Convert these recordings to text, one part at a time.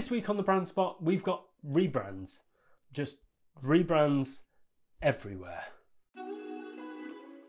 this week on the brand spot, we've got rebrands. Just rebrands everywhere.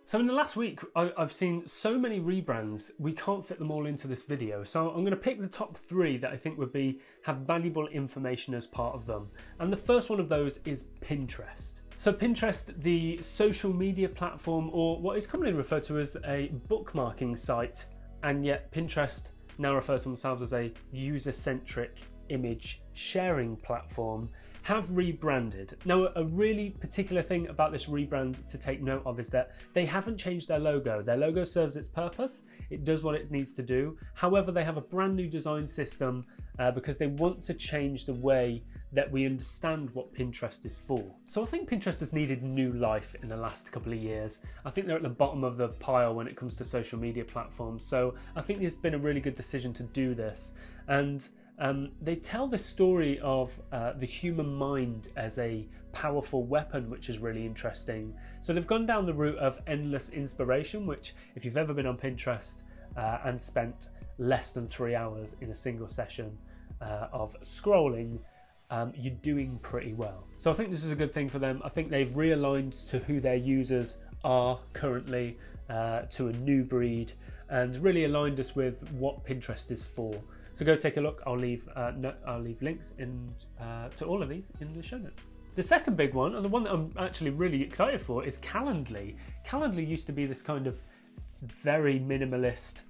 So in the last week, I, have seen so many rebrands, we can't fit them all into this video. So I'm going to pick the top three that I think would be have valuable information as part of them. And the first one of those is Pinterest. So Pinterest, the social media platform, or what is commonly referred to as a bookmarking site, and yet Pinterest now refer to themselves as a user-centric image sharing platform have rebranded. Now, a really particular thing about this rebrand to take note of is that they haven't changed their logo. Their logo serves its purpose, it does what it needs to do. However, they have a brand new design system uh, because they want to change the way that we understand what Pinterest is for. So I think Pinterest has needed new life in the last couple of years. I think they're at the bottom of the pile when it comes to social media platforms. So I think it's been a really good decision to do this. And um, they tell the story of uh, the human mind as a powerful weapon, which is really interesting. So they've gone down the route of endless inspiration, which, if you've ever been on Pinterest uh, and spent less than three hours in a single session uh, of scrolling, um, you're doing pretty well. So I think this is a good thing for them. I think they've realigned to who their users are currently uh, to a new breed and really aligned us with what Pinterest is for. So go take a look. I'll leave uh, no, I'll leave links in uh, to all of these in the show notes. The second big one, and the one that I'm actually really excited for, is Calendly. Calendly used to be this kind of very minimalist,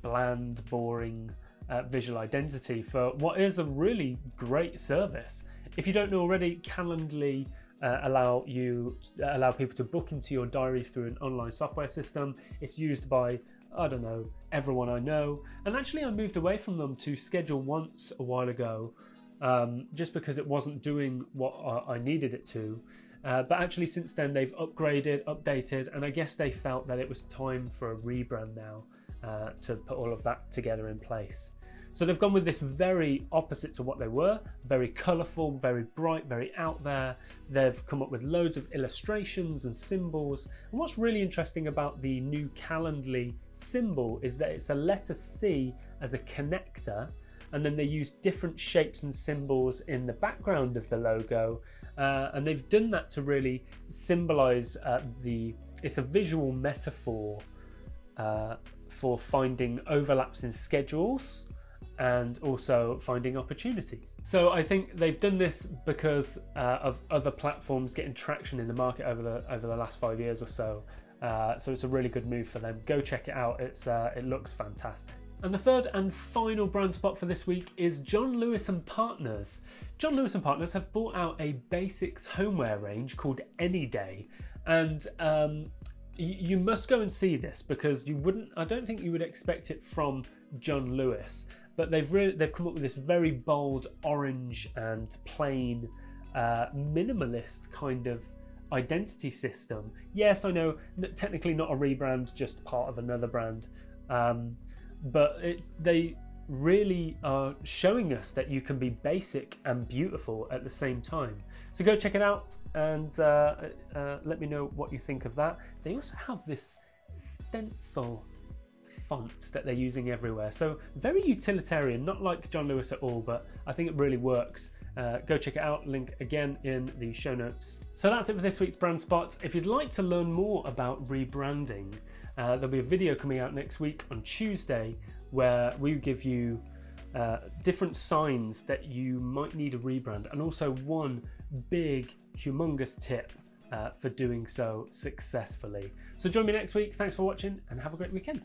bland, boring uh, visual identity for what is a really great service. If you don't know already, Calendly uh, allow you allow people to book into your diary through an online software system. It's used by I don't know, everyone I know. And actually, I moved away from them to ScheduleOnce a while ago, um, just because it wasn't doing what I needed it to. Uh, but actually, since then, they've upgraded, updated, and I guess they felt that it was time for a rebrand now uh, to put all of that together in place. So they've gone with this very opposite to what they were, very colourful, very bright, very out there. They've come up with loads of illustrations and symbols. And what's really interesting about the new Calendly symbol is that it's a letter C as a connector, and then they use different shapes and symbols in the background of the logo. Uh, and they've done that to really symbolize uh, the, it's a visual metaphor uh, for finding overlaps in schedules and also finding opportunities. So I think they've done this because uh, of other platforms getting traction in the market over the over the last five years or so. Uh, so it's a really good move for them. Go check it out. It's uh, it looks fantastic. And the third and final brand spot for this week is John Lewis and Partners. John Lewis and Partners have bought out a basics homeware range called Any Day, and um, you must go and see this because you wouldn't. I don't think you would expect it from John Lewis but they've really they've come up with this very bold orange and plain uh, minimalist kind of identity system. Yes, I know technically not a rebrand, just part of another brand, um, but they really are showing us that you can be basic and beautiful at the same time. So go check it out and uh, uh, let me know what you think of that. They also have this stencil font that they're using everywhere. So very utilitarian, not like John Lewis at all, but I think it really works. Uh, go check it out, link again in the show notes. So that's it for this week's Brand Spot. If you'd like to learn more about rebranding, uh, there'll be a video coming out next week on Tuesday where we give you uh, different signs that you might need a rebrand and also one big, humongous tip uh, for doing so successfully. So join me next week. Thanks for watching and have a great weekend.